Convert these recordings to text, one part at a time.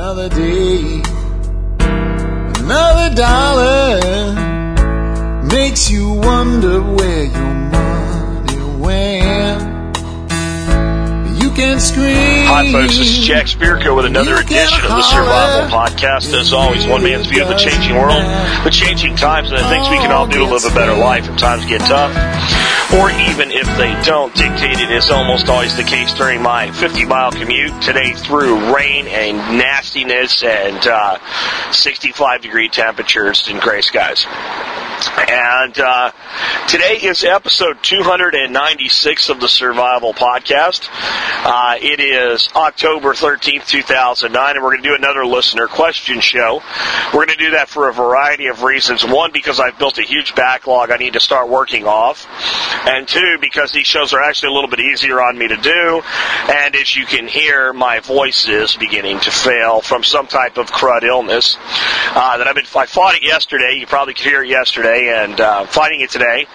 Another day, another dollar makes you wonder where your money went. You can scream. Hi, folks. This is Jack Spirko with another edition of the Survival Podcast. As always, one man's view of the changing world, the changing times, and the things we can all do to live a better life if times get tough. Or even if they don't, dictated is almost always the case during my 50 mile commute today through rain and nastiness and uh, 65 degree temperatures and gray skies. And uh, today is episode 296 of the Survival Podcast. Uh, it is October 13th, 2009, and we're going to do another listener question show. We're going to do that for a variety of reasons. One, because I've built a huge backlog I need to start working off. And two, because these shows are actually a little bit easier on me to do. And as you can hear, my voice is beginning to fail from some type of crud illness uh, that I've been. I fought it yesterday. You probably could hear it yesterday, and uh, fighting it today.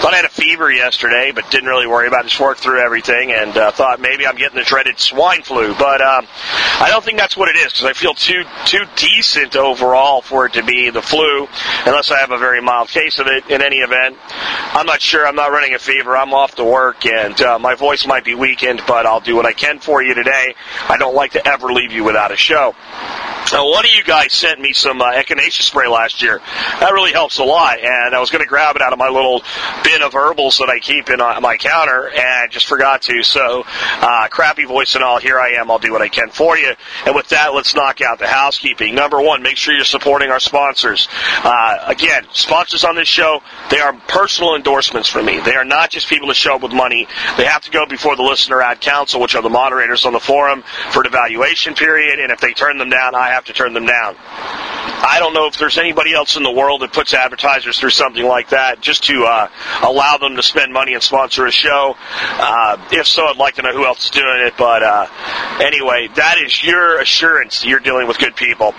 Thought I had a fever yesterday, but didn't really worry about it. Just worked through everything, and uh, thought maybe I'm getting the dreaded swine flu. But um, I don't think that's what it is because I feel too too decent overall for it to be the flu, unless I have a very mild case of it. In any event, I'm not sure. I'm not running a fever. I'm off to work, and uh, my voice might be weakened, but I'll do what I can for you today. I don't like to ever leave you without a show. Now, one of you guys sent me some uh, echinacea spray last year. That really helps a lot, and I was going to grab it out of my little bin of herbals that I keep in uh, my counter, and just forgot to. So, uh, crappy voice and all, here I am. I'll do what I can for you. And with that, let's knock out the housekeeping. Number one, make sure you're supporting our sponsors. Uh, again, sponsors on this show, they are personal endorsements for me. They are not just people to show up with money. They have to go before the listener ad council, which are the moderators on the forum, for an evaluation period, and if they turn them down, I have to turn them down. I don't know if there's anybody else in the world that puts advertisers through something like that just to uh, allow them to spend money and sponsor a show. Uh, if so, I'd like to know who else is doing it. But uh, anyway, that is your assurance you're dealing with good people.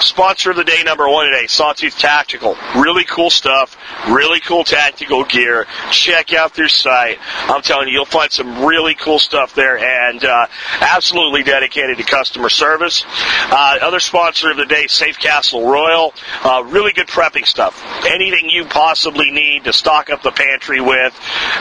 Sponsor of the day number one today, Sawtooth Tactical. Really cool stuff, really cool tactical gear. Check out their site. I'm telling you, you'll find some really cool stuff there and uh, absolutely dedicated to customer service. Uh, other sponsor of the day, Safe Castle Royal. Uh, really good prepping stuff. Anything you possibly need to stock up the pantry with,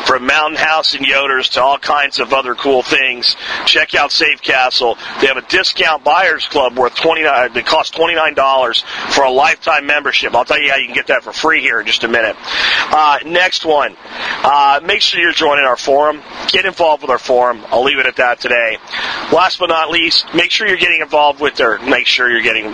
from Mountain House and Yoder's to all kinds of other cool things. Check out Safe Castle. They have a discount buyers club worth twenty nine. That costs twenty nine dollars for a lifetime membership. I'll tell you how you can get that for free here in just a minute. Uh, next one. Uh, make sure you're joining our forum. Get involved with our forum. I'll leave it at that today. Last but not least, make sure you're getting involved with their. Make sure you're getting.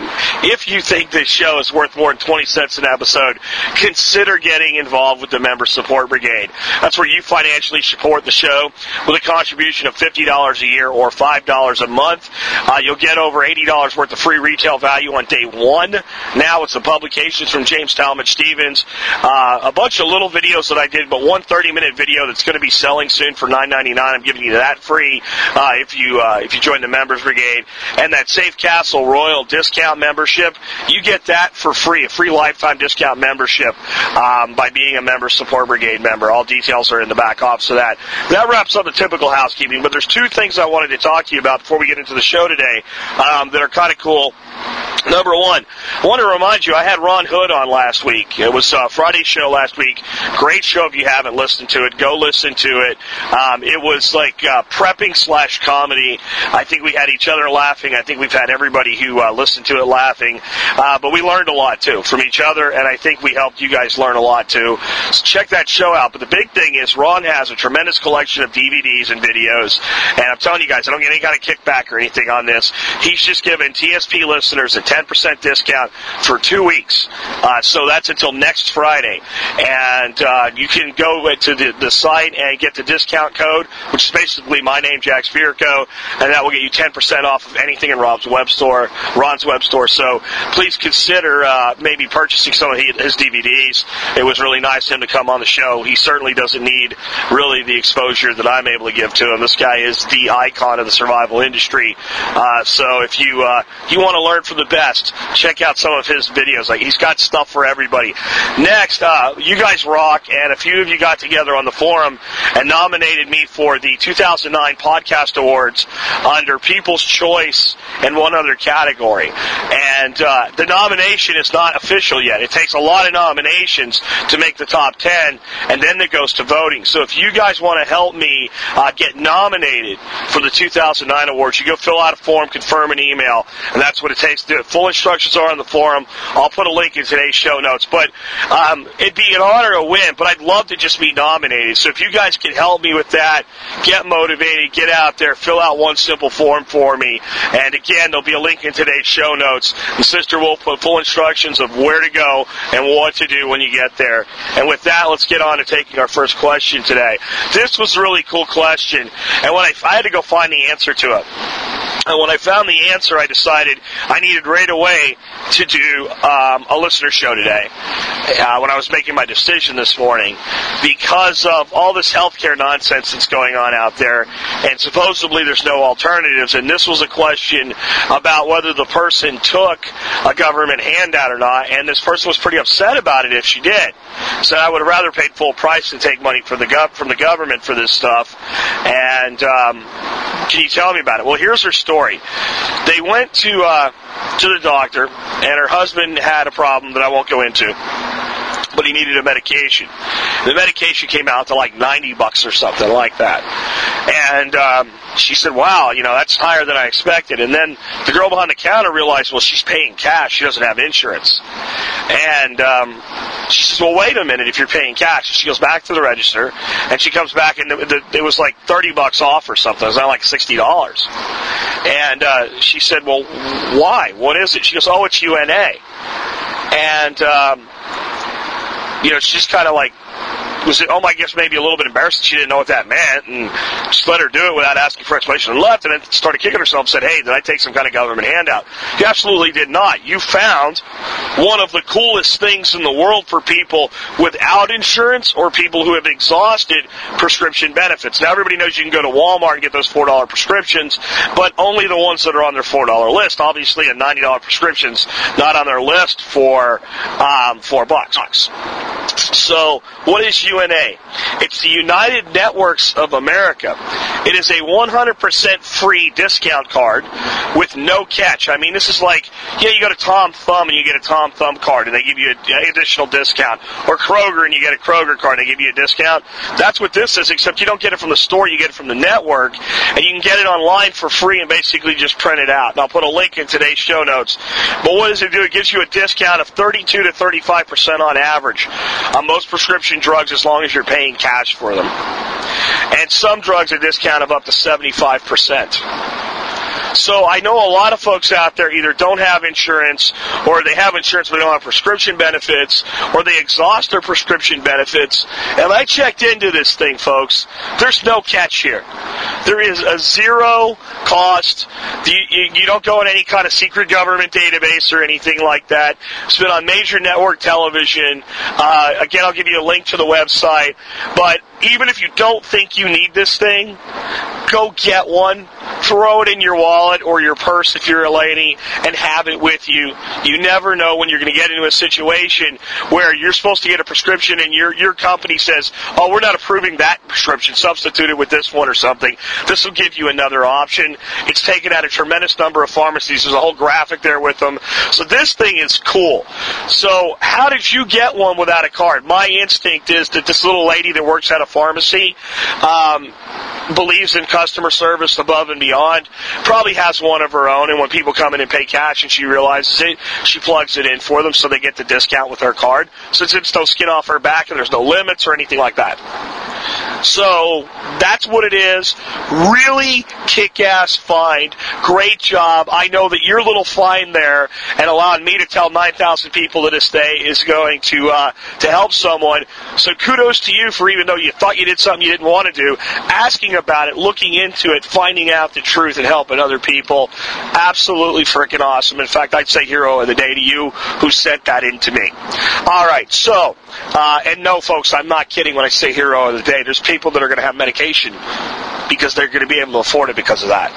If you think this show is worth more than 20 cents an episode, consider getting involved with the Member Support Brigade. That's where you financially support the show with a contribution of $50 a year or $5 a month. Uh, you'll get over $80 worth of free retail value on day one. Now it's the publications from James Talmage Stevens, uh, a bunch of little videos that I did, but one 30 minute video that's going to be selling soon for $9.99. I'm giving you that free uh, if you uh, if you join the Members Brigade, and that Safe Castle Royal discount membership, you get that for free, a free lifetime discount membership um, by being a Member Support Brigade member. All details are in the back office of that. That wraps up the typical housekeeping, but there's two things I wanted to talk to you about before we get into the show today um, that are kind of cool. Number one, I want to remind you, I had Ron Hood on last week. It was uh, Friday's show last week. Great show if you haven't listened to it. Go listen to it. Um, it was like uh, prepping slash comedy. I think we had each other laughing. I think we've had everybody who uh, listened to it laughing. Uh, but we learned a lot too from each other, and I think we helped you guys learn a lot too. So check that show out. But the big thing is Ron has a tremendous collection of DVDs and videos, and I'm telling you guys, I don't get any kind of kickback or anything on this. He's just giving TSP listeners a 10% discount for two weeks. Uh, so that's until next Friday. And uh, you can go to the, the site and get the discount code, which is basically my name, Jack Spirko, and that will get you 10% off of anything in Rob's web store, Ron's web store. So please consider uh, maybe purchasing some of his DVDs. It was really nice of him to come on the show. He certainly doesn't need really the exposure that I'm able to give to him. This guy is the icon of the survival industry. Uh, so if you uh, you want to learn from the best, best. Check out some of his videos. Like he's got stuff for everybody. Next, uh, you guys rock, and a few of you got together on the forum and nominated me for the 2009 Podcast Awards under People's Choice and one other category. And uh, the nomination is not official yet. It takes a lot of nominations to make the top 10, and then it goes to voting. So if you guys want to help me uh, get nominated for the 2009 awards, you go fill out a form, confirm an email, and that's what it takes to do it. Full instructions are on the forum. I'll put a link in today's show notes. But um, it'd be an honor to win, but I'd love to just be nominated. So if you guys can help me with that, get motivated, get out there, fill out one simple form for me. And again, there'll be a link in today's show notes. The sister will put full instructions of where to go and what to do when you get there. And with that, let's get on to taking our first question today. This was a really cool question, and when I, I had to go find the answer to it. And when I found the answer, I decided I needed right away to do um, a listener show today. Uh, when I was making my decision this morning, because of all this healthcare nonsense that's going on out there, and supposedly there's no alternatives. And this was a question about whether the person took a government handout or not, and this person was pretty upset about it if she did. Said I would have rather paid full price than take money from the gov- from the government for this stuff. And um, can you tell me about it? Well, here's her story. They went to uh, to the doctor, and her husband had a problem that I won't go into but he needed a medication. The medication came out to like 90 bucks or something like that. And um, she said, wow, you know, that's higher than I expected. And then the girl behind the counter realized, well, she's paying cash. She doesn't have insurance. And um, she says, well, wait a minute if you're paying cash. She goes back to the register, and she comes back, and the, it was like 30 bucks off or something. It was not like $60. And uh, she said, well, why? What is it? She goes, oh, it's UNA. And um, you know, she's kind of like was oh my guess maybe a little bit embarrassed she didn't know what that meant and just let her do it without asking for explanation and left and then started kicking herself and said, hey, did I take some kind of government handout? You absolutely did not. You found one of the coolest things in the world for people without insurance or people who have exhausted prescription benefits. Now everybody knows you can go to Walmart and get those $4 prescriptions, but only the ones that are on their $4 list. Obviously a $90 prescription's not on their list for, um, four bucks. So what is It's the United Networks of America. It is a 100% free discount card with no catch. I mean, this is like, yeah, you go to Tom Thumb and you get a Tom Thumb card and they give you an additional discount. Or Kroger and you get a Kroger card and they give you a discount. That's what this is, except you don't get it from the store, you get it from the network. And you can get it online for free and basically just print it out. And I'll put a link in today's show notes. But what does it do? It gives you a discount of 32 to 35% on average on most prescription drugs as long as you're paying cash for them. And some drugs are discount of up to 75%. So I know a lot of folks out there either don't have insurance or they have insurance but they don't have prescription benefits or they exhaust their prescription benefits. And I checked into this thing, folks. There's no catch here. There is a zero cost. You, don't go in any kind of secret government database or anything like that. It's been on major network television. Uh, again, I'll give you a link to the website. But even if you don't think you need this thing, go get one. Throw it in your wallet or your purse if you're a lady and have it with you. You never know when you're going to get into a situation where you're supposed to get a prescription and your, your company says, oh, we're not approving that prescription. Substitute it with this one or something. This will give you another option. It's taken out a tremendous number of pharmacies. There's a whole graphic there with them. So this thing is cool. So how did you get one without a card? My instinct is that this little lady that works at a pharmacy um, believes in customer service above and beyond. Probably has one of her own, and when people come in and pay cash and she realizes it, she plugs it in for them so they get the discount with her card. Since it's no skin off her back and there's no limits or anything like that. So that's what it is. Really kick-ass find. Great job. I know that your little find there and allowing me to tell 9,000 people to this day is going to uh, to help someone. So kudos to you for even though you thought you did something you didn't want to do, asking about it, looking into it, finding out the truth, and helping other people. Absolutely freaking awesome. In fact, I'd say hero of the day to you who sent that in to me. All right, so uh, and no, folks, I'm not kidding when I say hero of the day. There's people that are going to have medication because they're going to be able to afford it because of that.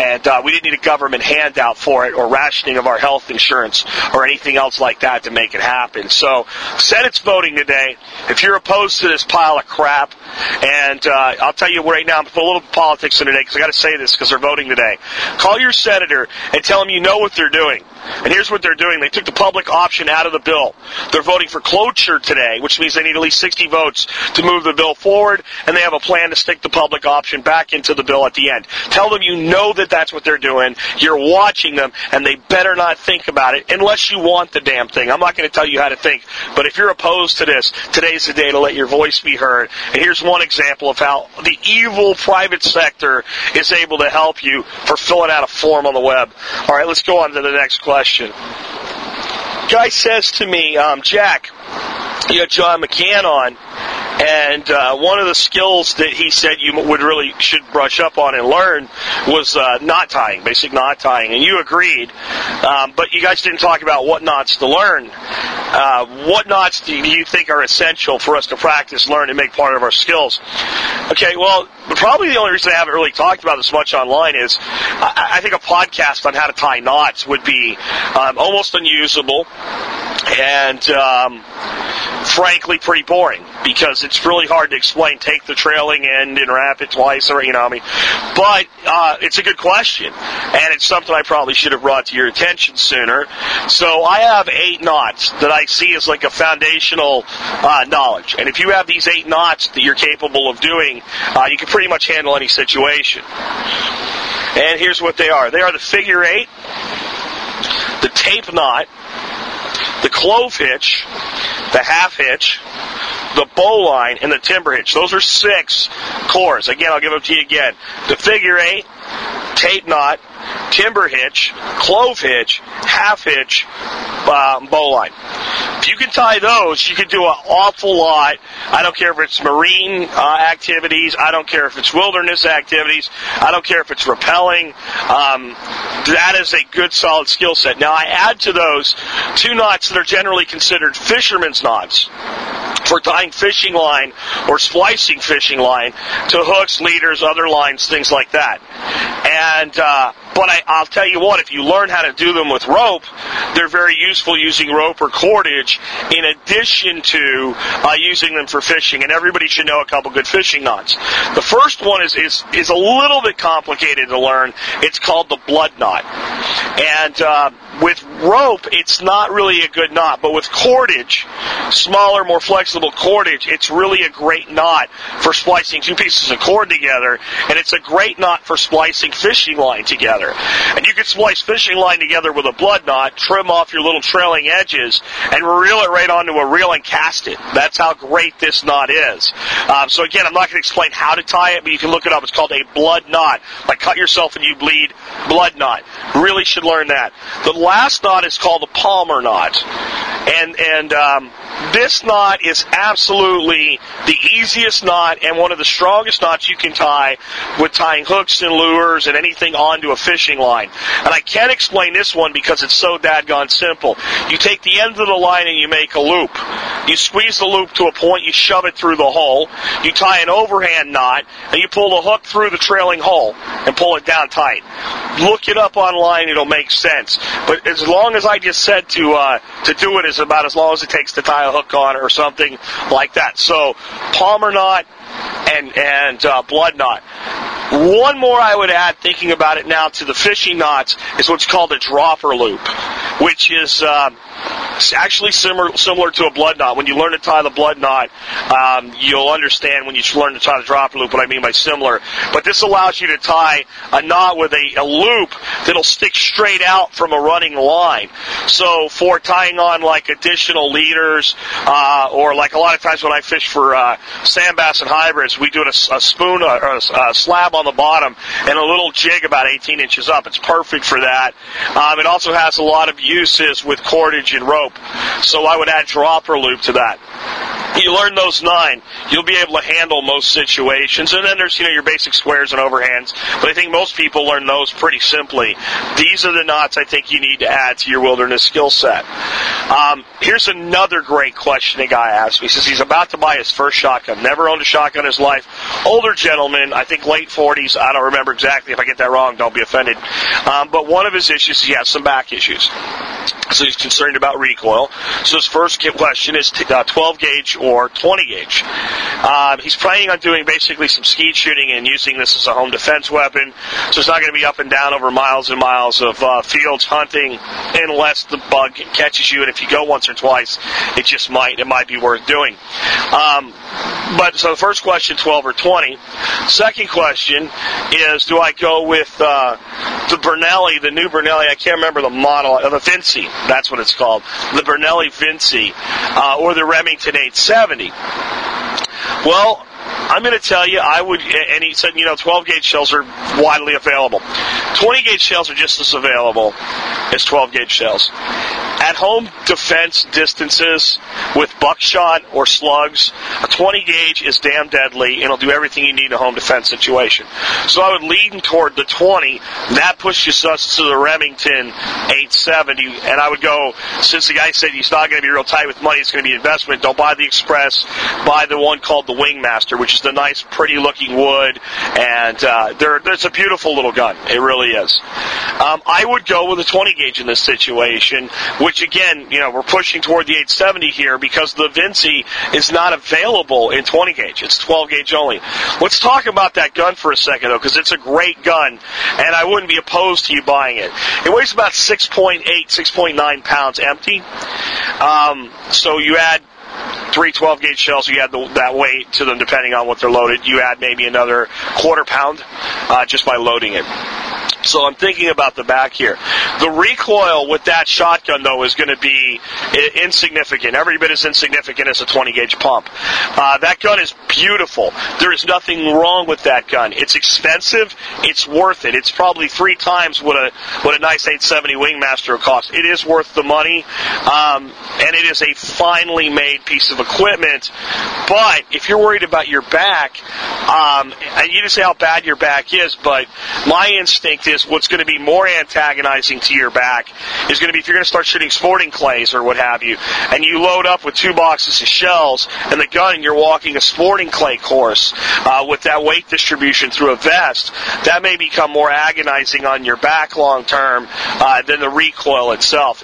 And uh, we didn't need a government handout for it or rationing of our health insurance or anything else like that to make it happen. So, Senate's voting today. If you're opposed to this pile of crap, and uh, I'll tell you right now, I'm put a little politics in today because I got to say this because they're voting today. Call your senator and tell him you know what they're doing. And here's what they're doing. They took the public option out of the bill. They're voting for cloture today, which means they need at least 60 votes to move the bill forward, and they have a plan to stick the public option back into the bill at the end. Tell them you know that that's what they're doing. You're watching them, and they better not think about it unless you want the damn thing. I'm not going to tell you how to think, but if you're opposed to this, today's the day to let your voice be heard. And here's one example of how the evil private sector is able to help you for filling out a form on the web. All right, let's go on to the next question question. Guy says to me, um, Jack, you had John McCann on, and uh, one of the skills that he said you would really should brush up on and learn was uh, knot tying, basic knot tying, and you agreed. Um, but you guys didn't talk about what knots to learn. Uh, what knots do you think are essential for us to practice, learn, and make part of our skills? Okay, well, probably the only reason I haven't really talked about this much online is I, I think a podcast on how to tie knots would be um, almost unusable and um, frankly pretty boring because it's really hard to explain. Take the trailing end and wrap it twice, or you know, I mean, but uh, it's a good question, and it's something I probably should have brought to your attention sooner. So I have eight knots that I see as like a foundational uh, knowledge, and if you have these eight knots that you're capable of doing, uh, you can pretty much handle any situation. And here's what they are: they are the figure eight, the tape knot, the clove hitch, the half hitch, the bowline, and the timber hitch. Those are six cores. Again, I'll give them to you again. The figure eight, tape knot, timber hitch, clove hitch, half hitch, um, bowline. If you can tie those, you can do an awful lot. I don't care if it's marine uh, activities. I don't care if it's wilderness activities. I don't care if it's rappelling. Um, that is a good, solid skill set. Now, I add to those two knots that are generally considered fisherman's knots for tying fishing line or splicing fishing line to hooks, leaders, other lines, things like that. And uh, but I, I'll tell you what, if you learn how to do them with rope, they're very useful using rope or cordage in addition to uh, using them for fishing. And everybody should know a couple good fishing knots. The first one is, is, is a little bit complicated to learn. It's called the blood knot. And uh, with rope, it's not really a good knot, but with cordage, smaller, more flexible cordage, it's really a great knot for splicing two pieces of cord together, and it's a great knot for splicing fishing line together. And you can splice fishing line together with a blood knot, trim off your little trailing edges, and reel it right onto a reel and cast it. That's how great this knot is. Um, so again, I'm not going to explain how to tie it, but you can look it up. It's called a blood knot. Like cut yourself and you bleed, blood knot. Really should learn that. The last knot is called the Palomar knot. And, and, um, this knot is absolutely the easiest knot and one of the strongest knots you can tie with tying hooks and lures and anything onto a fishing line. And I can't explain this one because it's so dadgone simple. You take the end of the line and you make a loop. You squeeze the loop to a point, you shove it through the hole, you tie an overhand knot, and you pull the hook through the trailing hole and pull it down tight. Look it up online, it'll make sense. But as long as I just said to uh, to do it is about as long as it takes to tie a hook on or something like that. So Palomar knot and and uh, blood knot. One more I would add, thinking about it now, to the fishing knots is what's called a dropper loop, which is uh, actually similar similar to a blood knot. When you learn to tie the blood knot, um, you'll understand when you learn to tie the dropper loop what I mean by similar. But this allows you to tie a knot with a, a loop that'll stick straight out from a running line. So for tying on like additional leaders, uh, or like a lot of times when I fish for uh, sand bass and hybrids, we do a, a spoon or a, a slab on the bottom and a little jig about 18 inches up. It's perfect for that. Um, it also has a lot of uses with cordage and rope. So I would add dropper loop to that. You learn those nine, you'll be able to handle most situations. And then there's, you know, your basic squares and overhands. But I think most people learn those pretty simply. These are the knots I think you need to add to your wilderness skill set. Um, here's another great question a guy asked me. He says he's about to buy his first shotgun. Never owned a shotgun in his life. Older gentleman, I think late 40s. I don't remember exactly. If I get that wrong, don't be offended. Um, but one of his issues, he has some back issues. So he's concerned about recoil. So his first question is t- uh, 12 gauge or 20 gauge. Um, he's planning on doing basically some skeet shooting and using this as a home defense weapon. So it's not going to be up and down over miles and miles of uh, fields hunting unless the bug catches you. And if you go once or twice, it just might it might be worth doing. Um, but so the first question, 12 or 20. Second question is, do I go with uh, the Benelli, the new Benelli? I can't remember the model, uh, the Vinci. That's what it's called, the Benelli Vinci, uh, or the Remington 870. Well, I'm going to tell you, I would, said, you know, 12 gauge shells are widely available. 20 gauge shells are just as available as 12 gauge shells. At home defense distances with buckshot or slugs, a 20 gauge is damn deadly and it'll do everything you need in a home defense situation. So I would lean toward the 20. That pushes us to the Remington 870. And I would go, since the guy said he's not going to be real tight with money, it's going to be investment, don't buy the Express, buy the one called the Wingmaster, which is the nice, pretty looking wood. And uh, it's a beautiful little gun. It really is. Um, I would go with a 20 gauge in this situation, which again, you know, we're pushing toward the 870 here because the Vinci is not available in 20 gauge. It's 12 gauge only. Let's talk about that gun for a second though, because it's a great gun, and I wouldn't be opposed to you buying it. It weighs about 6.8, 6.9 pounds empty. Um, so you add three 12 gauge shells, you add the, that weight to them depending on what they're loaded. You add maybe another quarter pound uh, just by loading it. So I'm thinking about the back here. The recoil with that shotgun, though, is going to be insignificant. Every bit as insignificant as a 20 gauge pump. Uh, that gun is beautiful. There is nothing wrong with that gun. It's expensive. It's worth it. It's probably three times what a what a nice 870 Wingmaster costs. It is worth the money, um, and it is a finely made piece of equipment. But if you're worried about your back, um, and you just say how bad your back is, but my instinct is what's going to be more antagonizing to your back is going to be if you're going to start shooting sporting clays or what have you, and you load up with two boxes of shells and the gun, and you're walking a sporting clay course uh, with that weight distribution through a vest, that may become more agonizing on your back long term uh, than the recoil itself.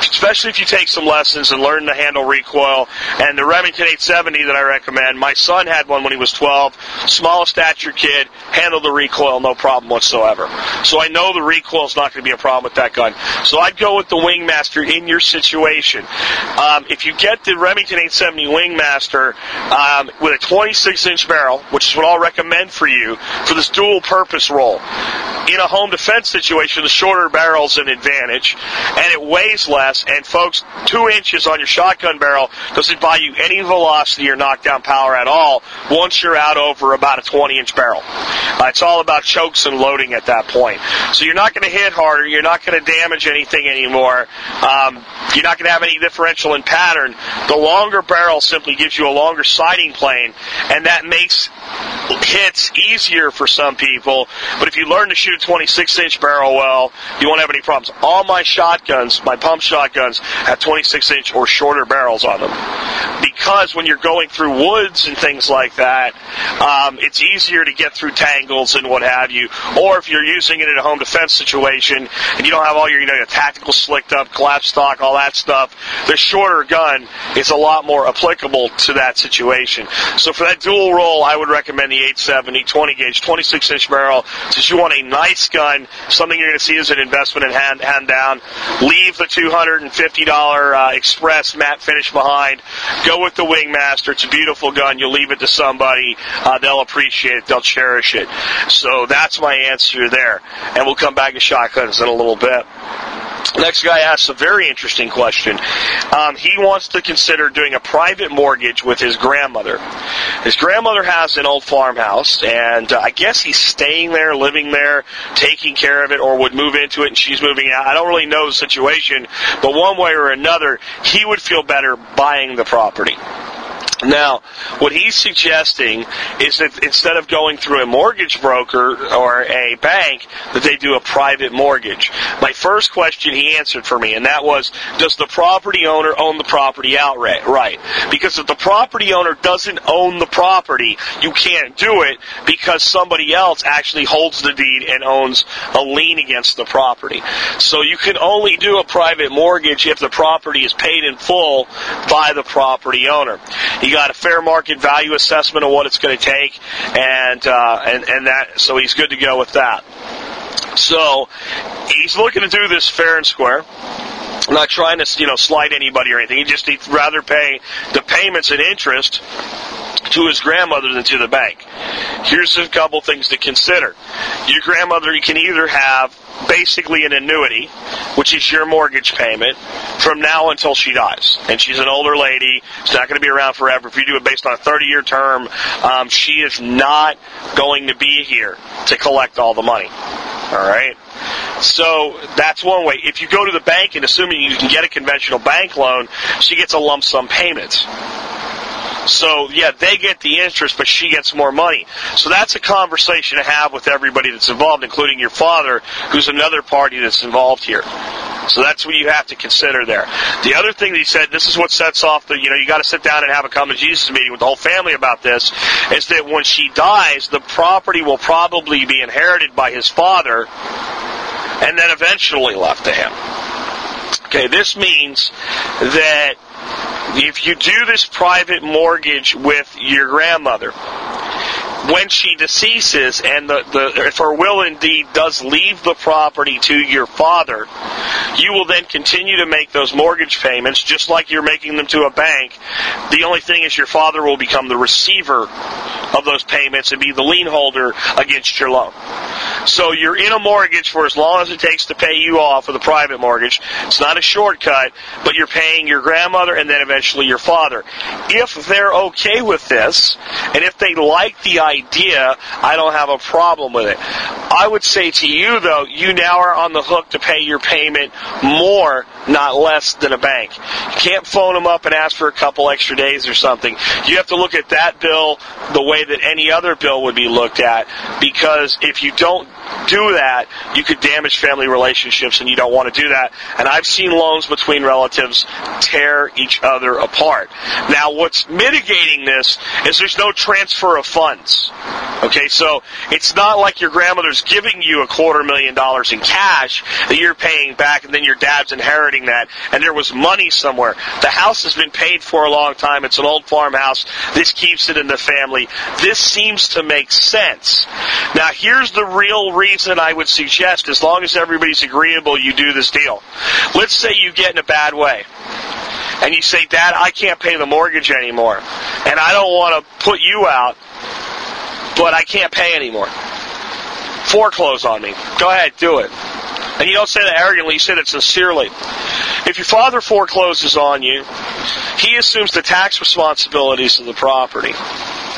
Especially if you take some lessons and learn to handle recoil. And the Remington 870 that I recommend, my son had one when he was 12, small stature kid, handled the recoil no problem whatsoever. So I know the recoil is not going to be a problem with that gun. So I'd go with the Wingmaster in your situation. Um, if you get the Remington 870 Wingmaster um, with a 26 inch barrel, which is what I'll recommend for you for this dual purpose role, in a home defense situation, the shorter barrel is an advantage, and it weighs less. And folks, two inches on your shotgun barrel doesn't buy you any velocity or knockdown power at all once you're out over about a 20 inch barrel. Uh, it's all about chokes and loading at that point. So you're not going to hit harder. You're not going to damage anything anymore. Um, you're not going to have any differential in pattern. The longer barrel simply gives you a longer sighting plane, and that makes hits easier for some people. But if you learn to shoot a 26 inch barrel well, you won't have any problems. All my shotguns, my pump shotguns, have 26 inch or shorter barrels on them. Because when you're going through woods and things like that, um, it's easier to get through tangles and what have you. Or if you're using it in a home defense situation and you don't have all your, you know, your tactical slicked up, collapse stock, all that stuff, the shorter gun is a lot more applicable to that situation. So for that dual role, I would recommend the 870 20 gauge, 26 inch barrel. Since you want a nice gun, something you're going to see as an investment in hand, hand down, leave the $250 uh, Express matte finish behind. Go with the Wingmaster. It's a beautiful gun. You'll leave it to somebody. Uh, they'll appreciate it. They'll cherish it. So that's my answer there. And we'll come back to shotguns in a little bit. Next guy asks a very interesting question. Um, he wants to consider doing a private mortgage with his grandmother. His grandmother has an old farmhouse, and uh, I guess he's staying there, living there, taking care of it, or would move into it and she's moving out. I don't really know the situation, but one way or another, he would feel better buying the property. Now, what he's suggesting is that instead of going through a mortgage broker or a bank, that they do a private mortgage. My first question he answered for me, and that was, does the property owner own the property outright? Right. Because if the property owner doesn't own the property, you can't do it because somebody else actually holds the deed and owns a lien against the property. So you can only do a private mortgage if the property is paid in full by the property owner. You got a fair market value assessment of what it's going to take, and uh, and and that so he's good to go with that. So he's looking to do this fair and square. I'm not trying to you know slide anybody or anything. He just he'd rather pay the payments and interest to his grandmother than to the bank. Here's a couple things to consider. Your grandmother you can either have basically an annuity, which is your mortgage payment, from now until she dies. And she's an older lady. She's not going to be around forever. If you do it based on a 30 year term, um, she is not going to be here to collect all the money. All right? So that's one way. If you go to the bank and assuming you can get a conventional bank loan, she gets a lump sum payment. So yeah, they get the interest, but she gets more money. So that's a conversation to have with everybody that's involved, including your father, who's another party that's involved here. So that's what you have to consider there. The other thing that he said, this is what sets off the, you know, you got to sit down and have a common Jesus meeting with the whole family about this, is that when she dies, the property will probably be inherited by his father, and then eventually left to him. Okay, this means that if you do this private mortgage with your grandmother, when she deceases and the, the if her will indeed does leave the property to your father, you will then continue to make those mortgage payments just like you're making them to a bank. The only thing is your father will become the receiver of those payments and be the lien holder against your loan. So you're in a mortgage for as long as it takes to pay you off with a private mortgage. It's not a shortcut, but you're paying your grandmother and then eventually your father. If they're okay with this, and if they like the idea, I don't have a problem with it. I would say to you though, you now are on the hook to pay your payment more, not less than a bank. You can't phone them up and ask for a couple extra days or something. You have to look at that bill the way that any other bill would be looked at because if you don't do that, you could damage family relationships and you don't want to do that. And I've seen loans between relatives tear each other apart. Now what's mitigating this is there's no transfer of funds. Okay, so it's not like your grandmother's giving you a quarter million dollars in cash that you're paying back and then your dad's inheriting that and there was money somewhere. The house has been paid for a long time. It's an old farmhouse. This keeps it in the family. This seems to make sense. Now here's the real reason I would suggest, as long as everybody's agreeable, you do this deal. Let's say you get in a bad way. And you say, Dad, I can't pay the mortgage anymore. And I don't want to put you out, but I can't pay anymore. Foreclose on me. Go ahead, do it. And you don't say that arrogantly, you say that sincerely. If your father forecloses on you, he assumes the tax responsibilities of the property.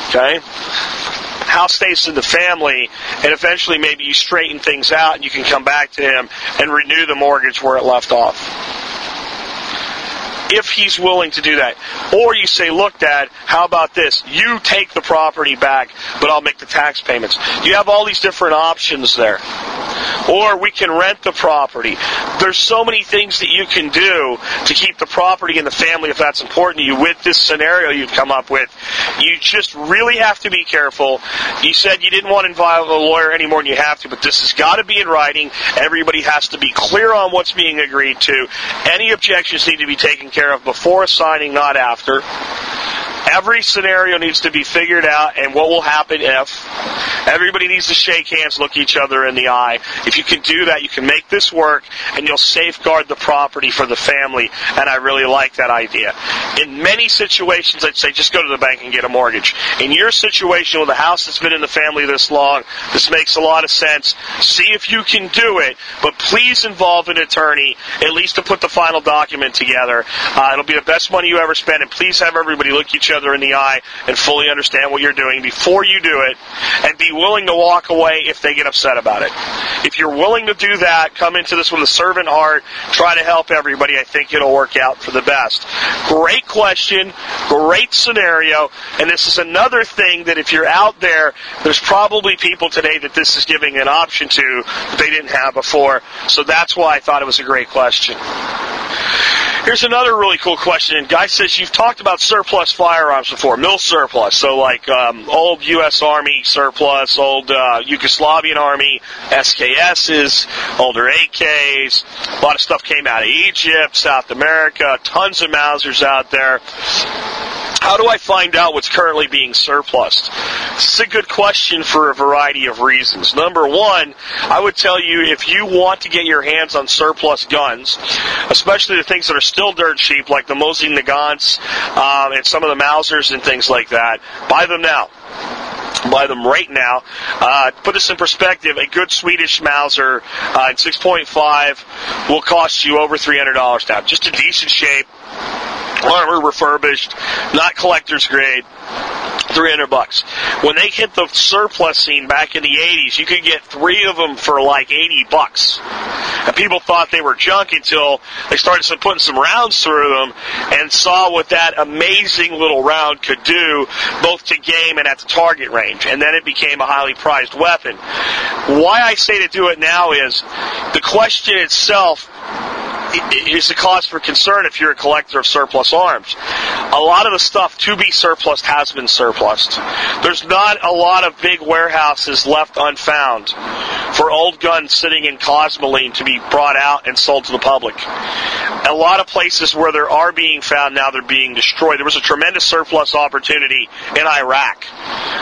Okay? House stays in the family, and eventually maybe you straighten things out and you can come back to him and renew the mortgage where it left off if he's willing to do that. Or you say, look, Dad, how about this? You take the property back, but I'll make the tax payments. You have all these different options there. Or we can rent the property. There's so many things that you can do to keep the property in the family if that's important to you with this scenario you've come up with. You just really have to be careful. You said you didn't want to involve a lawyer any more than you have to, but this has got to be in writing. Everybody has to be clear on what's being agreed to. Any objections need to be taken care of before signing, not after. Every scenario needs to be figured out and what will happen if. Everybody needs to shake hands, look each other in the eye. If you can do that, you can make this work and you'll safeguard the property for the family. And I really like that idea. In many situations, I'd say just go to the bank and get a mortgage. In your situation with a house that's been in the family this long, this makes a lot of sense. See if you can do it, but please involve an attorney, at least to put the final document together. Uh, it'll be the best money you ever spend, and please have everybody look each other other in the eye and fully understand what you're doing before you do it, and be willing to walk away if they get upset about it. If you're willing to do that, come into this with a servant heart, try to help everybody, I think it'll work out for the best. Great question, great scenario, and this is another thing that if you're out there, there's probably people today that this is giving an option to that they didn't have before. So that's why I thought it was a great question. Here's another really cool question. And Guy says you've talked about surplus firearms before, mil surplus. So like um, old U.S. Army surplus, old uh, Yugoslavian Army SKSs, older AKs. A lot of stuff came out of Egypt, South America. Tons of Mausers out there. How do I find out what's currently being surplused? Is a good question for a variety of reasons. Number one, I would tell you if you want to get your hands on surplus guns, especially the things that are still dirt cheap, like the Mosin Nagants um, and some of the Mausers and things like that, buy them now buy them right now. Uh, put this in perspective, a good Swedish Mauser uh, in 6.5 will cost you over $300 now. Just a decent shape, armor refurbished, not collector's grade. 300 bucks. When they hit the surplus scene back in the 80s, you could get three of them for like 80 bucks. And people thought they were junk until they started putting some rounds through them and saw what that amazing little round could do, both to game and at the target range. And then it became a highly prized weapon. Why I say to do it now is the question itself is a cause for concern if you're a collector of surplus arms. A lot of the stuff to be surplus has been surplused. There's not a lot of big warehouses left unfound for old guns sitting in Cosmoline to be brought out and sold to the public. A lot of places where there are being found now, they're being destroyed. There was a tremendous surplus opportunity in Iraq.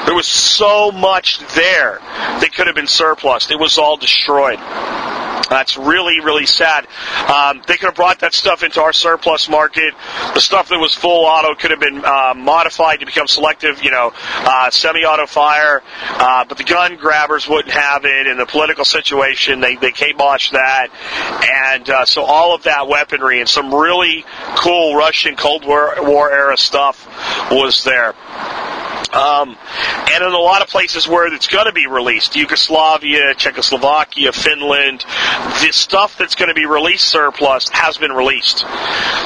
There was so much there that could have been surplus. It was all destroyed. That's really, really sad. Um, they could have brought that stuff into our surplus market. The stuff that was full auto could have been uh, modified to become selective, you know, uh, semi-auto fire. Uh, but the gun grabbers wouldn't have it. In the political situation, they they kiboshed that, and uh, so all of that weaponry and some really cool Russian Cold War, War era stuff was there. Um, and in a lot of places where it's going to be released, Yugoslavia, Czechoslovakia, Finland, the stuff that's going to be released surplus has been released.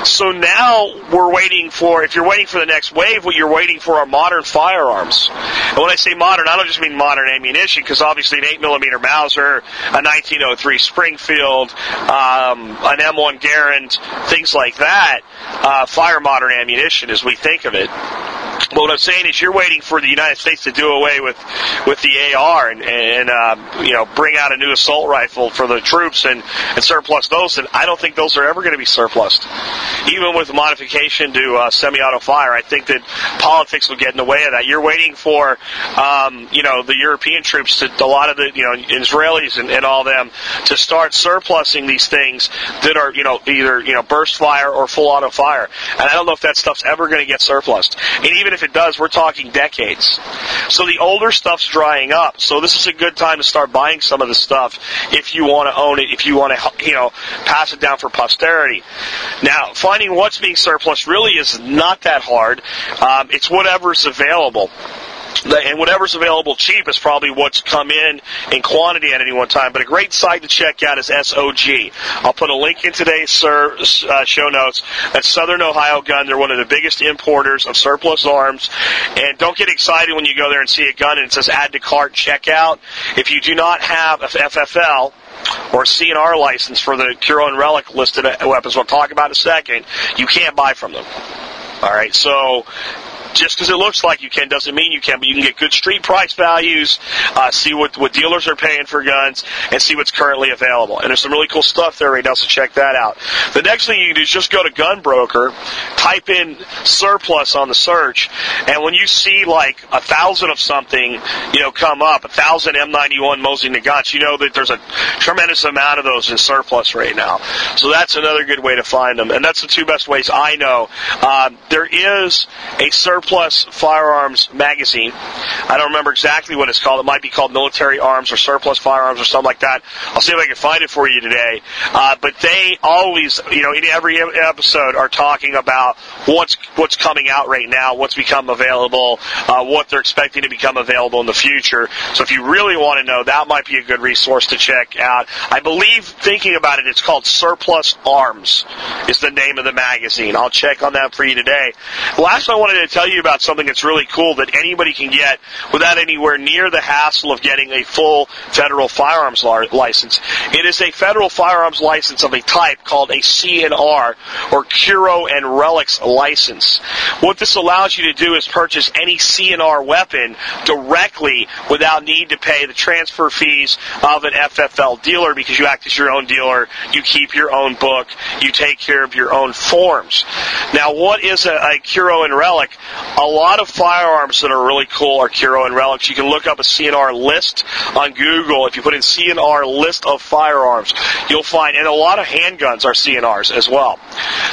So now we're waiting for, if you're waiting for the next wave, what you're waiting for are modern firearms. And when I say modern, I don't just mean modern ammunition, because obviously an 8mm Mauser, a 1903 Springfield, um, an M1 Garand, things like that, uh, fire modern ammunition as we think of it. But what I'm saying is, you're waiting for the United States to do away with with the AR and, and uh, you know bring out a new assault rifle for the troops and, and surplus those. And I don't think those are ever going to be surplused, even with modification to uh, semi-auto fire. I think that politics will get in the way of that. You're waiting for um, you know the European troops to a lot of the you know Israelis and, and all them to start surplusing these things that are you know either you know burst fire or full auto fire. And I don't know if that stuff's ever going to get surplused. And even if it does, we're talking decades. So the older stuff's drying up. So this is a good time to start buying some of the stuff if you want to own it, if you want to, you know, pass it down for posterity. Now, finding what's being surplus really is not that hard. Um, it's whatever's available and whatever's available cheap is probably what's come in in quantity at any one time. But a great site to check out is SOG. I'll put a link in today's uh, show notes. That's Southern Ohio Gun. They're one of the biggest importers of surplus arms. And don't get excited when you go there and see a gun and it says add to cart checkout. If you do not have a FFL, or CNR license for the Curio and Relic listed weapons, we'll talk about in a second, you can't buy from them. All right, so just because it looks like you can doesn't mean you can, but you can get good street price values, uh, see what, what dealers are paying for guns, and see what's currently available. And there's some really cool stuff there right now, so check that out. The next thing you can do is just go to Gunbroker, type in surplus on the search, and when you see like a thousand of something, you know, come up, a thousand M91 Mosin Nagants, you know that there's a tremendous amount of those in surplus right now. So that's another good way to find them. And that's the two best ways I know. Uh, there is a surplus Surplus Firearms Magazine. I don't remember exactly what it's called. It might be called Military Arms or Surplus Firearms or something like that. I'll see if I can find it for you today. Uh, but they always, you know, in every episode are talking about what's what's coming out right now, what's become available, uh, what they're expecting to become available in the future. So if you really want to know, that might be a good resource to check out. I believe, thinking about it, it's called Surplus Arms is the name of the magazine. I'll check on that for you today. Last, I wanted to tell you about something that's really cool that anybody can get without anywhere near the hassle of getting a full federal firearms license. It is a federal firearms license of a type called a R or Curio and Relics license. What this allows you to do is purchase any C&R weapon directly without need to pay the transfer fees of an FFL dealer because you act as your own dealer, you keep your own book, you take care of your own forms. Now, what is a, a Curio and Relic? A lot of firearms that are really cool are Curio and Relics. You can look up a CNR list on Google. If you put in CNR list of firearms, you'll find, and a lot of handguns are CNRs as well.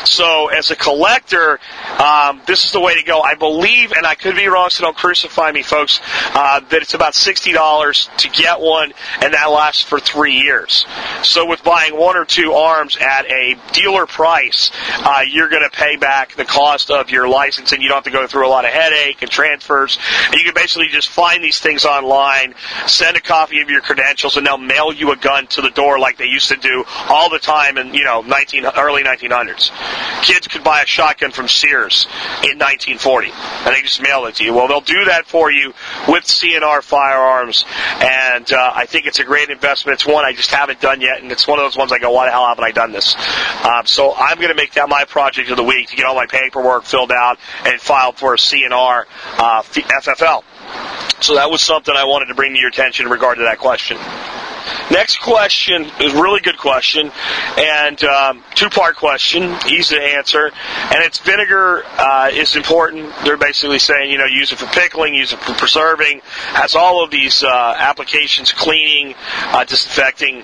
So, as a collector, um, this is the way to go. I believe, and I could be wrong, so don't crucify me, folks, uh, that it's about $60 to get one, and that lasts for three years. So, with buying one or two arms at a dealer price, uh, you're going to pay back the cost of your license, and you don't have to go through a lot of headache and transfers. And you can basically just find these things online, send a copy of your credentials, and they'll mail you a gun to the door like they used to do all the time in you know 19 early 1900s. Kids could buy a shotgun from Sears in 1940, and they just mail it to you. Well, they'll do that for you with C&R firearms, and uh, I think it's a great investment. It's one I just haven't done yet, and it's one of those ones I go, why the hell haven't I done this? Um, so I'm going to make that my project of the week to get all my paperwork filled out and filed for a C&R uh, FFL. So that was something I wanted to bring to your attention in regard to that question. Next question is a really good question, and um, two-part question, easy to answer. And it's vinegar uh, is important. They're basically saying, you know, use it for pickling, use it for preserving. Has all of these uh, applications, cleaning, uh, disinfecting.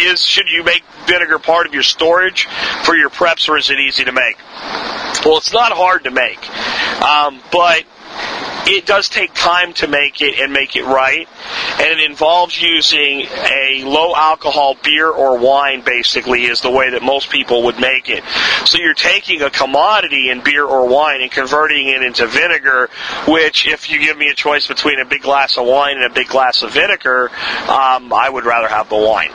Is should you make vinegar part of your storage for your preps, or is it easy to make? Well, it's not hard to make, um, but it does take time to make it and make it right, and it involves using a low alcohol beer or wine. Basically, is the way that most people would make it. So you're taking a commodity in beer or wine and converting it into vinegar. Which, if you give me a choice between a big glass of wine and a big glass of vinegar, um, I would rather have the wine.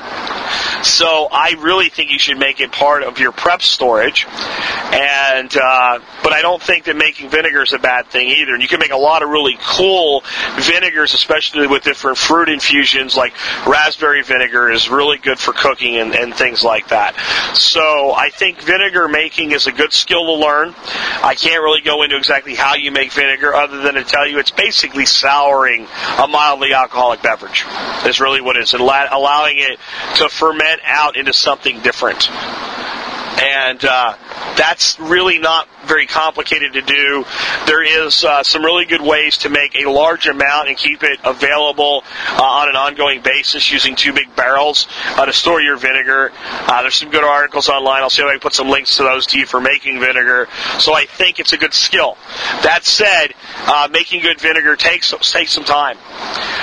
So I really think you should make it part of your prep storage, and uh, but I don't think that making vinegar is a bad thing either. And you can make a lot of really cool vinegars, especially with different fruit infusions, like raspberry vinegar is really good for cooking and, and things like that. So I think vinegar making is a good skill to learn. I can't really go into exactly how you make vinegar other than to tell you it's basically souring a mildly alcoholic beverage. Is really what it is, and allowing it to ferment out into something different and uh, that's really not very complicated to do. There is uh, some really good ways to make a large amount and keep it available uh, on an ongoing basis using two big barrels uh, to store your vinegar. Uh, there's some good articles online. I'll see if I can put some links to those to you for making vinegar. So I think it's a good skill. That said, uh, making good vinegar takes takes some time.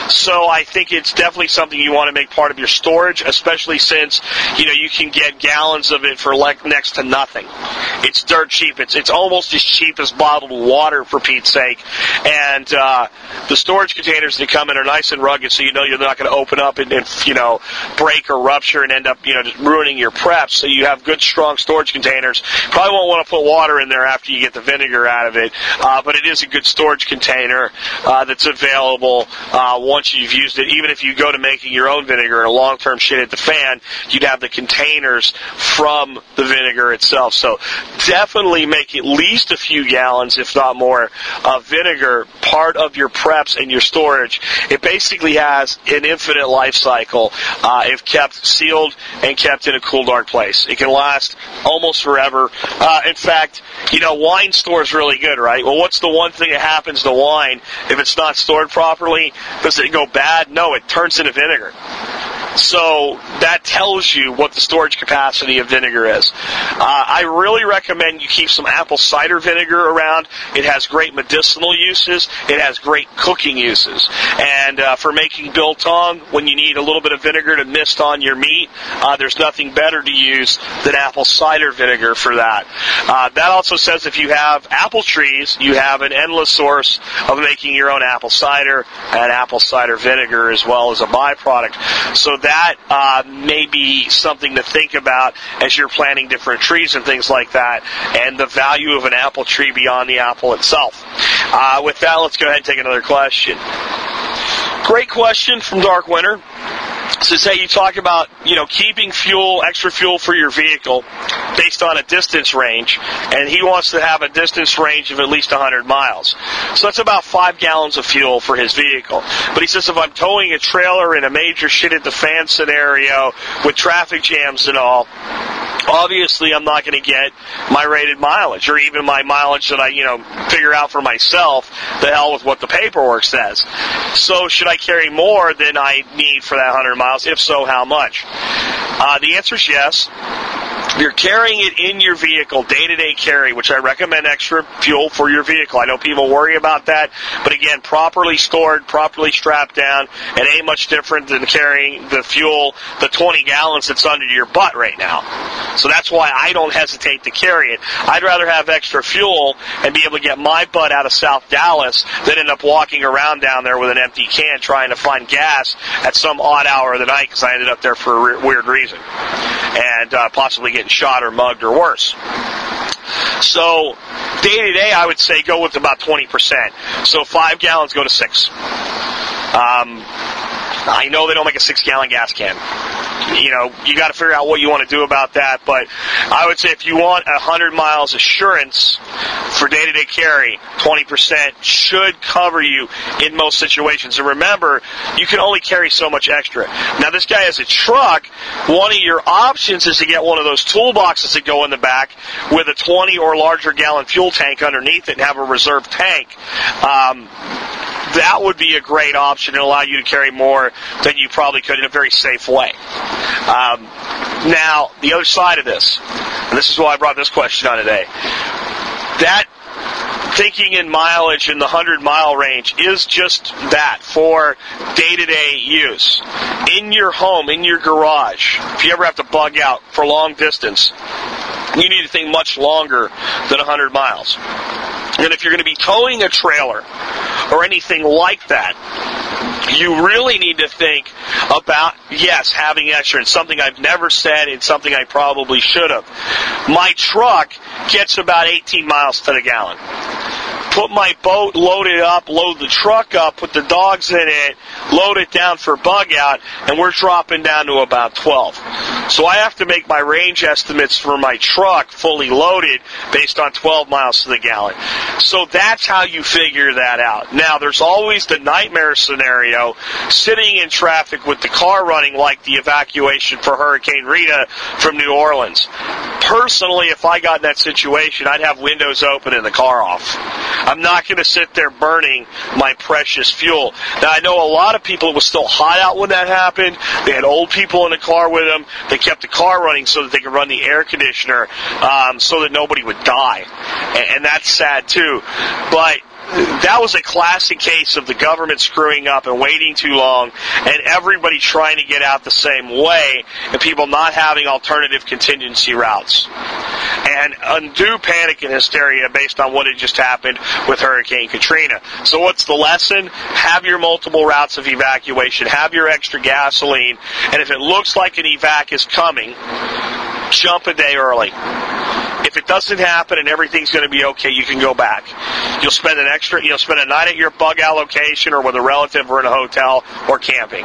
So I think it's definitely something you want to make part of your storage, especially since you know you can get gallons of it for like next to nothing. It's dirt cheap. It's it's almost as cheap as bottled water for Pete's sake. And uh, the storage containers that come in are nice and rugged, so you know you're not going to open up and, and you know break or rupture and end up you know just ruining your prep. So you have good strong storage containers. Probably won't want to put water in there after you get the vinegar out of it, uh, but it is a good storage container uh, that's available uh, once you've used it. Even if you go to making your own vinegar and a long-term shit at the fan, you'd have the containers from the vinegar itself. So definitely make at least a few gallons, if not more, of vinegar part of your preps and your storage. It basically has an infinite life cycle uh, if kept sealed and kept in a cool, dark place. It can last almost forever. Uh, in fact, you know, wine stores really good, right? Well, what's the one thing that happens to wine if it's not stored properly? Does it go bad? No, it turns into vinegar. So that tells you what the storage capacity of vinegar is. Uh, I really recommend you keep some apple cider vinegar around. It has great medicinal uses. It has great cooking uses. And uh, for making biltong, when you need a little bit of vinegar to mist on your meat, uh, there's nothing better to use than apple cider vinegar for that. Uh, that also says if you have apple trees, you have an endless source of making your own apple cider and apple cider vinegar as well as a byproduct. So that uh, may be something to think about as you're planting different trees and things like that, and the value of an apple tree beyond the apple itself. Uh, with that, let's go ahead and take another question. Great question from Dark Winter. So say you talk about, you know, keeping fuel, extra fuel for your vehicle based on a distance range, and he wants to have a distance range of at least 100 miles. So that's about five gallons of fuel for his vehicle. But he says if I'm towing a trailer in a major shit at the fan scenario with traffic jams and all, obviously I'm not going to get my rated mileage or even my mileage that I, you know, figure out for myself. The hell with what the paperwork says. So should I carry more than I need for that 100 miles? If so, how much? Uh, the answer is yes. You're carrying it in your vehicle, day to day carry, which I recommend extra fuel for your vehicle. I know people worry about that, but again, properly stored, properly strapped down, it ain't much different than carrying the fuel, the 20 gallons that's under your butt right now. So that's why I don't hesitate to carry it. I'd rather have extra fuel and be able to get my butt out of South Dallas than end up walking around down there with an empty can trying to find gas at some odd hour of the night because I ended up there for a weird reason. And uh, possibly getting shot or mugged or worse. So day to day, I would say go with about 20%. So five gallons, go to six. Um, I know they don't make a six gallon gas can. You know, you got to figure out what you want to do about that. But I would say if you want a hundred miles assurance for day to day carry, 20% should cover you in most situations. And remember, you can only carry so much extra. Now this guy has a truck. One of your options is to get one of those toolboxes that go in the back with a 20 or larger gallon fuel tank underneath it and have a reserve tank. Um, that would be a great option and allow you to carry more than you probably could in a very safe way. Um, now, the other side of this, and this is why I brought this question on today, that thinking in mileage in the 100 mile range is just that for day to day use. In your home, in your garage, if you ever have to bug out for long distance, you need to think much longer than 100 miles. And if you're going to be towing a trailer or anything like that, you really need to think about, yes, having extra. It's something I've never said. and something I probably should have. My truck gets about 18 miles to the gallon put my boat, load it up, load the truck up, put the dogs in it, load it down for bug out, and we're dropping down to about 12. So I have to make my range estimates for my truck fully loaded based on 12 miles to the gallon. So that's how you figure that out. Now, there's always the nightmare scenario sitting in traffic with the car running like the evacuation for Hurricane Rita from New Orleans. Personally, if I got in that situation, I'd have windows open and the car off. I'm not going to sit there burning my precious fuel. Now, I know a lot of people, it was still hot out when that happened. They had old people in the car with them. They kept the car running so that they could run the air conditioner um, so that nobody would die. And, and that's sad too. But that was a classic case of the government screwing up and waiting too long and everybody trying to get out the same way and people not having alternative contingency routes. And undue panic and hysteria based on what had just happened with Hurricane Katrina. So what's the lesson? Have your multiple routes of evacuation, have your extra gasoline, and if it looks like an evac is coming, jump a day early. If it doesn't happen and everything's going to be okay, you can go back. You'll spend an extra, you'll spend a night at your bug out location or with a relative or in a hotel or camping.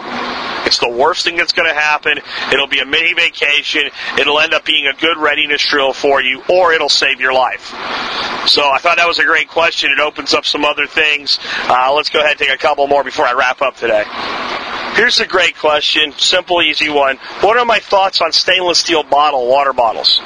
It's the worst thing that's going to happen. It'll be a mini vacation. It'll end up being a good readiness drill for you or it'll save your life. So I thought that was a great question. It opens up some other things. Uh, let's go ahead and take a couple more before I wrap up today. Here's a great question, simple, easy one. What are my thoughts on stainless steel bottle water bottles?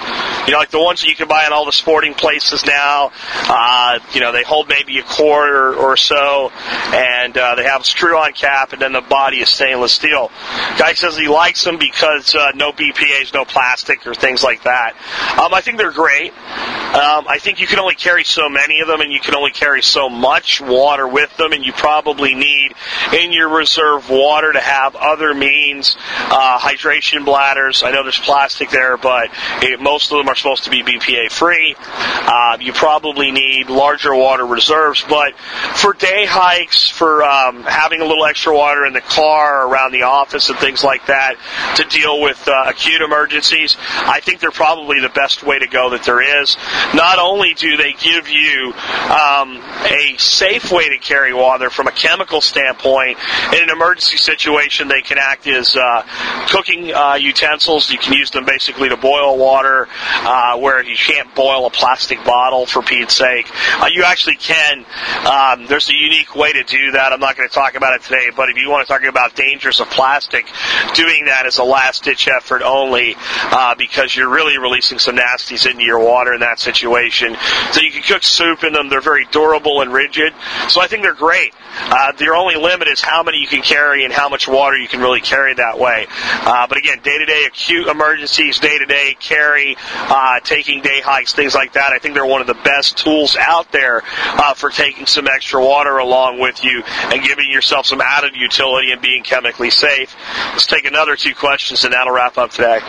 You know, like the ones that you can buy in all the sporting places now. Uh, you know, they hold maybe a quart or, or so, and uh, they have a screw-on cap, and then the body is stainless steel. Guy says he likes them because uh, no BPA's, no plastic, or things like that. Um, I think they're great. Um, I think you can only carry so many of them, and you can only carry so much water with them, and you probably need in your reserve water to have other means, uh, hydration bladders. I know there's plastic there, but it, most of them are supposed to be BPA free. Uh, you probably need larger water reserves, but for day hikes, for um, having a little extra water in the car, around the office, and things like that, to deal with uh, acute emergencies, I think they're probably the best way to go that there is. Not only do they give you um, a safe way to carry water from a chemical standpoint, in an emergency situation, they can act as uh, cooking uh, utensils. You can use them basically to boil water, uh, where you can't boil a plastic bottle for Pete's sake. Uh, you actually can. Um, there's a unique way to do that. I'm not going to talk about it today, but if you want to talk about dangers of plastic, doing that is a last ditch effort only uh, because you're really releasing some nasties into your water in that situation. So you can cook soup in them. They're very durable and rigid. So I think they're great. Uh, their only limit is how many you can carry and how much water you can really carry that way. Uh, but again, day to day acute emergencies, day to day carry, uh, taking day hikes, things like that. I think they're one of the best tools out there uh, for taking some extra water along with you and giving yourself some added utility and being chemically safe. Let's take another two questions and that'll wrap up today.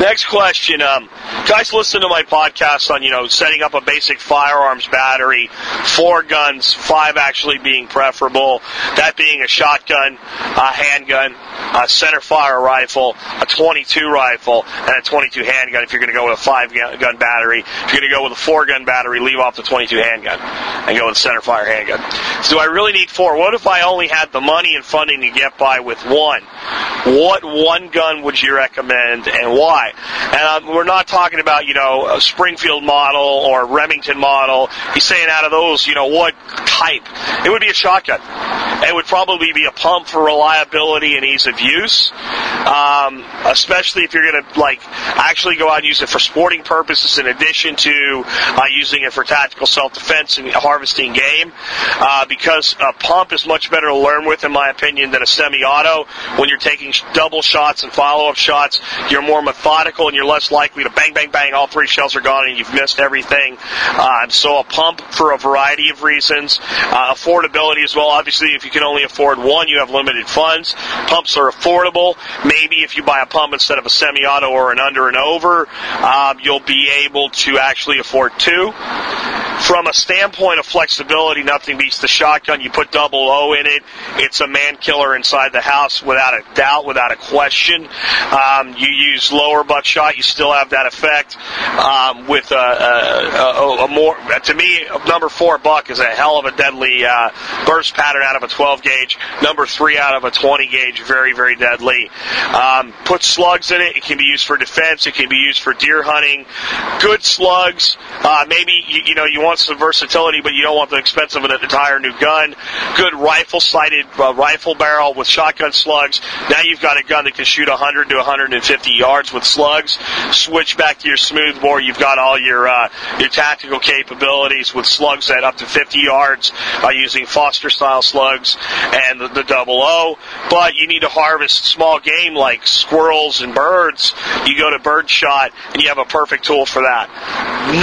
Next question. Um, guys, listen to my podcast on, you know, setting up a basic firearms battery, four guns, five actually being preferable. That being a shotgun, a handgun, a center fire rifle, a 22 rifle, and a 22 handgun if you're going to go with a five gun battery. If you're going to go with a four gun battery, leave off the 22 handgun and go with a center fire handgun. So do I really need four? What if I only had the money and funding to get by with one? What one gun would you recommend and why? And um, we're not talking about, you know, a Springfield model or Remington model. He's saying out of those, you know, what type? It would be a shotgun. It would probably be a pump for reliability and ease of use, um, especially if you're going to like actually go out and use it for sporting purposes in addition to uh, using it for tactical self-defense and harvesting game. Uh, because a pump is much better to learn with, in my opinion, than a semi-auto. When you're taking double shots and follow-up shots, you're more methodical and you're less likely to bang, bang, bang. All three shells are gone and you've missed everything. Uh, so a pump for a variety of reasons, uh, affordability as well. Obviously, if you can only afford one, you have limited funds. Pumps are affordable. Maybe if you buy a pump instead of a semi-auto or an under and over, um, you'll be able to actually afford two. From a standpoint of flexibility, nothing beats the shotgun. You put double O in it. It's a man killer inside the house without a doubt, without a question. Um, you use lower buckshot, you still have that effect. Um, with a, a, a, a, more, to me, number four buck is a hell of a deadly uh, burst pattern out of a 12 gauge. Number three out of a 20 gauge, very, very deadly. Um, put slugs in it. It can be used for defense. It can be used for deer hunting. Good slugs. Uh, maybe you, you know you want some versatility, but you don't want the expense of an entire new gun. Good rifle sighted uh, rifle barrel with shotgun slugs. Now you've got a gun that can shoot 100 to 150 yards with slugs. Switch back to your smoothbore. You've got all your uh, your tactical capabilities with slugs at up to 50 yards uh, using Foster style slugs and the, the double O. But you need to harvest small game like squirrels and birds. You go to bird shot and you have a perfect tool for that.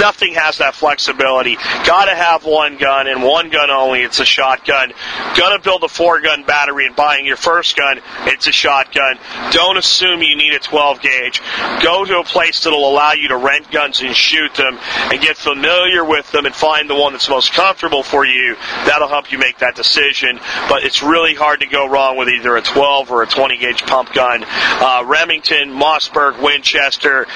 Nothing has that flexibility. Gotta have one gun and one gun only. It's a shotgun. Gonna build a four gun battery and buying your first gun. It's a shotgun. Don't assume you need a 12 gauge. Go to a place that'll allow you to rent guns and shoot them and get familiar with them and find the one that's most comfortable for you. That'll help you make that decision. But it's really hard to go wrong with either a 12 or a 20 gauge pump gun. Uh, Remington, Mossberg, Winchester,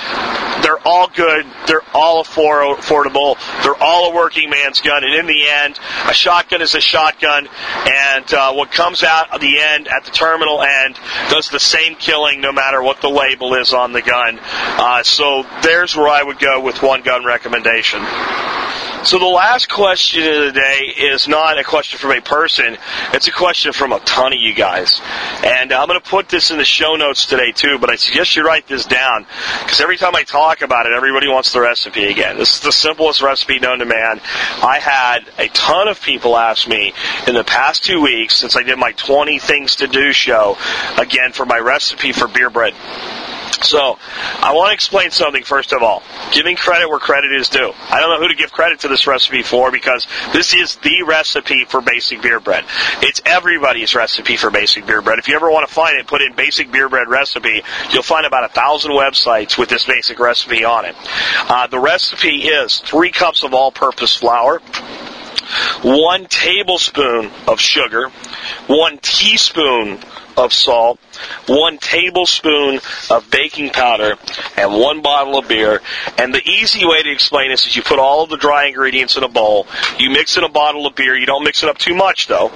they're all good. They're all affordable. They're all a working man's gun. And in the end, a shotgun is a shotgun. And uh, what comes out at the end, at the terminal end, does the same killing no matter what the label is on the gun. Uh, so there's where I would go with one gun recommendation. So the last question of the day is not a question from a person. It's a question from a ton of you guys. And I'm going to put this in the show notes today too, but I suggest you write this down because every time I talk about it, everybody wants the recipe again. This is the simplest recipe known to man. I had a ton of people ask me in the past two weeks since I did my 20 things to do show again for my recipe for beer bread. So, I want to explain something first of all. Giving credit where credit is due. I don't know who to give credit to this recipe for because this is the recipe for basic beer bread. It's everybody's recipe for basic beer bread. If you ever want to find it, put in basic beer bread recipe. You'll find about a thousand websites with this basic recipe on it. Uh, the recipe is three cups of all-purpose flour, one tablespoon of sugar, one teaspoon of salt, one tablespoon of baking powder, and one bottle of beer. And the easy way to explain this is you put all of the dry ingredients in a bowl, you mix in a bottle of beer, you don't mix it up too much though.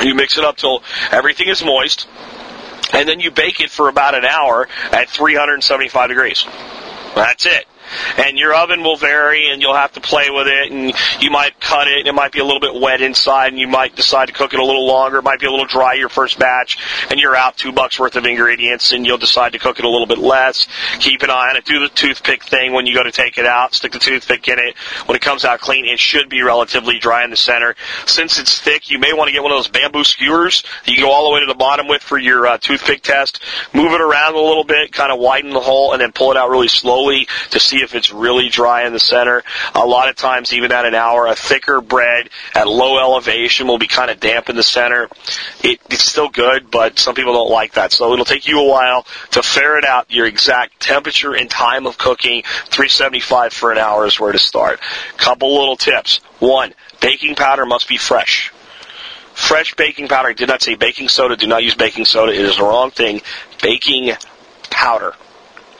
You mix it up till everything is moist, and then you bake it for about an hour at 375 degrees. That's it and your oven will vary and you'll have to play with it and you might cut it and it might be a little bit wet inside and you might decide to cook it a little longer. It might be a little dry your first batch and you're out two bucks worth of ingredients and you'll decide to cook it a little bit less. Keep an eye on it. Do the toothpick thing when you go to take it out. Stick the toothpick in it. When it comes out clean, it should be relatively dry in the center. Since it's thick, you may want to get one of those bamboo skewers that you go all the way to the bottom with for your uh, toothpick test. Move it around a little bit, kind of widen the hole, and then pull it out really slowly to see if it's really dry in the center. A lot of times, even at an hour, a thicker bread at low elevation will be kind of damp in the center. It, it's still good, but some people don't like that. So it'll take you a while to ferret out your exact temperature and time of cooking. 375 for an hour is where to start. Couple little tips. One, baking powder must be fresh. Fresh baking powder. I did not say baking soda. Do not use baking soda. It is the wrong thing. Baking powder.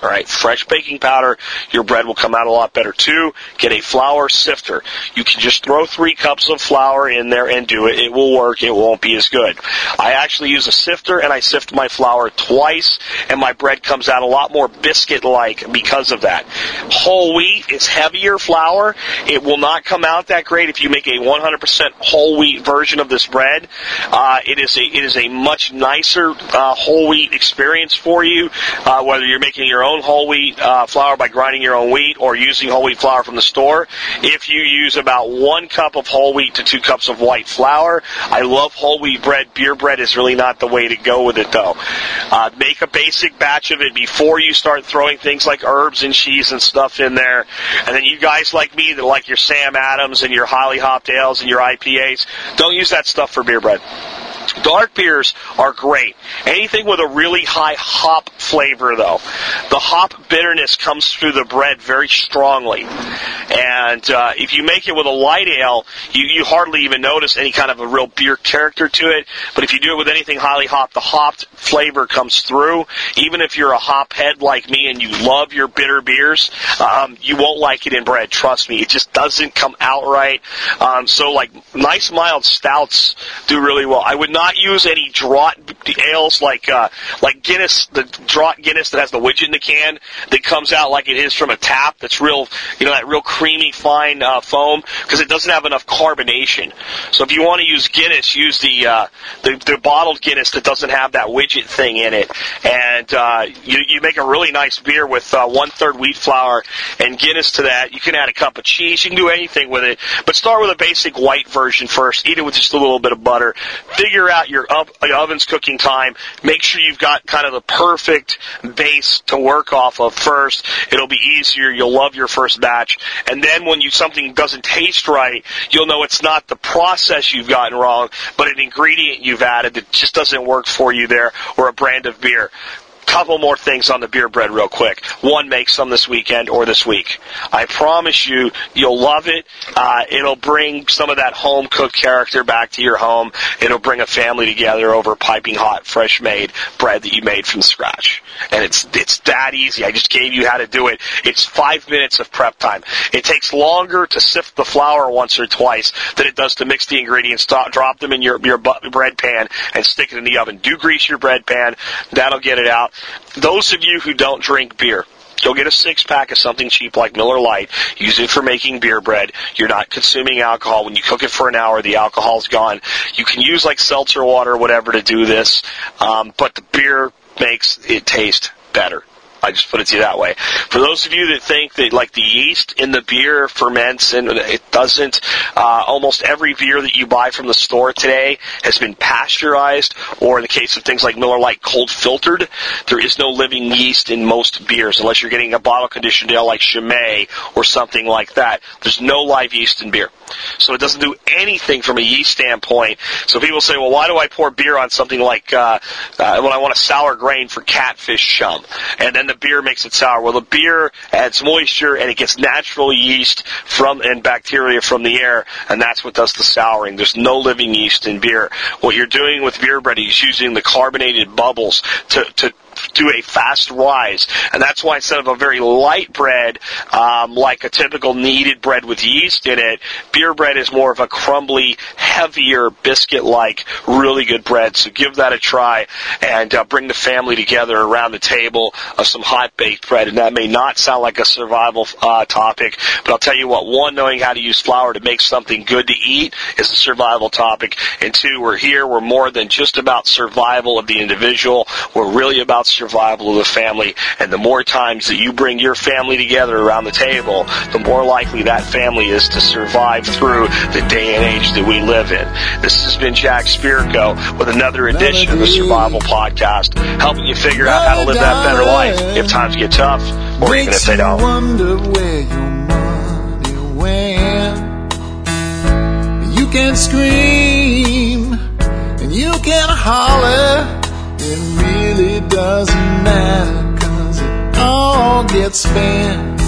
All right, fresh baking powder. Your bread will come out a lot better too. Get a flour sifter. You can just throw three cups of flour in there and do it. It will work. It won't be as good. I actually use a sifter and I sift my flour twice and my bread comes out a lot more biscuit-like because of that. Whole wheat is heavier flour. It will not come out that great if you make a 100% whole wheat version of this bread. Uh, it is a it is a much nicer uh, whole wheat experience for you, uh, whether you're making your own whole wheat uh, flour by grinding your own wheat or using whole wheat flour from the store. If you use about one cup of whole wheat to two cups of white flour, I love whole wheat bread. Beer bread is really not the way to go with it though. Uh, make a basic batch of it before you start throwing things like herbs and cheese and stuff in there. And then you guys like me that like your Sam Adams and your highly hopped ales and your IPAs, don't use that stuff for beer bread. Dark beers are great. Anything with a really high hop flavor, though. The hop bitterness comes through the bread very strongly. And uh, if you make it with a light ale, you, you hardly even notice any kind of a real beer character to it. But if you do it with anything highly hopped, the hopped flavor comes through. Even if you're a hop head like me and you love your bitter beers, um, you won't like it in bread. Trust me, it just doesn't come out right. Um, so, like nice mild stouts do really well. I would not use any draught ales like uh, like Guinness, the draught Guinness that has the widget in the can that comes out like it is from a tap. That's real, you know, that real creamy fine uh, foam because it doesn't have enough carbonation. So if you want to use Guinness, use the, uh, the the bottled Guinness that doesn't have that widget thing in it, and uh, you you make a really nice beer with uh, one third wheat flour and Guinness to that. You can add a cup of cheese. You can do anything with it, but start with a basic white version first. Eat it with just a little bit of butter. Figure out your oven's cooking time. Make sure you've got kind of the perfect base to work off of first. It'll be easier. You'll love your first batch. And then when you something doesn't taste right, you'll know it's not the process you've gotten wrong, but an ingredient you've added that just doesn't work for you there or a brand of beer couple more things on the beer bread real quick. One, make some this weekend or this week. I promise you, you'll love it. Uh, it'll bring some of that home cooked character back to your home. It'll bring a family together over piping hot, fresh made bread that you made from scratch. And it's, it's that easy. I just gave you how to do it. It's five minutes of prep time. It takes longer to sift the flour once or twice than it does to mix the ingredients, drop them in your, your bread pan and stick it in the oven. Do grease your bread pan. That'll get it out. Those of you who don't drink beer, Go get a six pack of something cheap like Miller Lite. Use it for making beer bread. You're not consuming alcohol. When you cook it for an hour, the alcohol's gone. You can use like seltzer water or whatever to do this, um, but the beer makes it taste better. I just put it to you that way. For those of you that think that like the yeast in the beer ferments and it doesn't, uh, almost every beer that you buy from the store today has been pasteurized, or in the case of things like Miller Lite, cold filtered. There is no living yeast in most beers unless you're getting a bottle conditioned ale like Chimay or something like that. There's no live yeast in beer. So it doesn't do anything from a yeast standpoint. So people say, well, why do I pour beer on something like, uh, uh, when I want a sour grain for catfish chum? And then the beer makes it sour. Well, the beer adds moisture and it gets natural yeast from, and bacteria from the air, and that's what does the souring. There's no living yeast in beer. What you're doing with beer bread is using the carbonated bubbles to, to do a fast rise. And that's why instead of a very light bread, um, like a typical kneaded bread with yeast in it, beer bread is more of a crumbly, heavier, biscuit-like, really good bread. So give that a try and uh, bring the family together around the table of some hot baked bread. And that may not sound like a survival uh, topic, but I'll tell you what, one, knowing how to use flour to make something good to eat is a survival topic. And two, we're here, we're more than just about survival of the individual. We're really about survival of the family. And the more times that you bring your family together around the table, the more likely that family is to survive through the day and age that we live in. This has been Jack Spirko with another edition of the Survival Podcast, helping you figure out how to live that better life if times get tough or even if they don't. wonder where your money went. You can scream and you can holler. It really doesn't matter cause it all gets spent.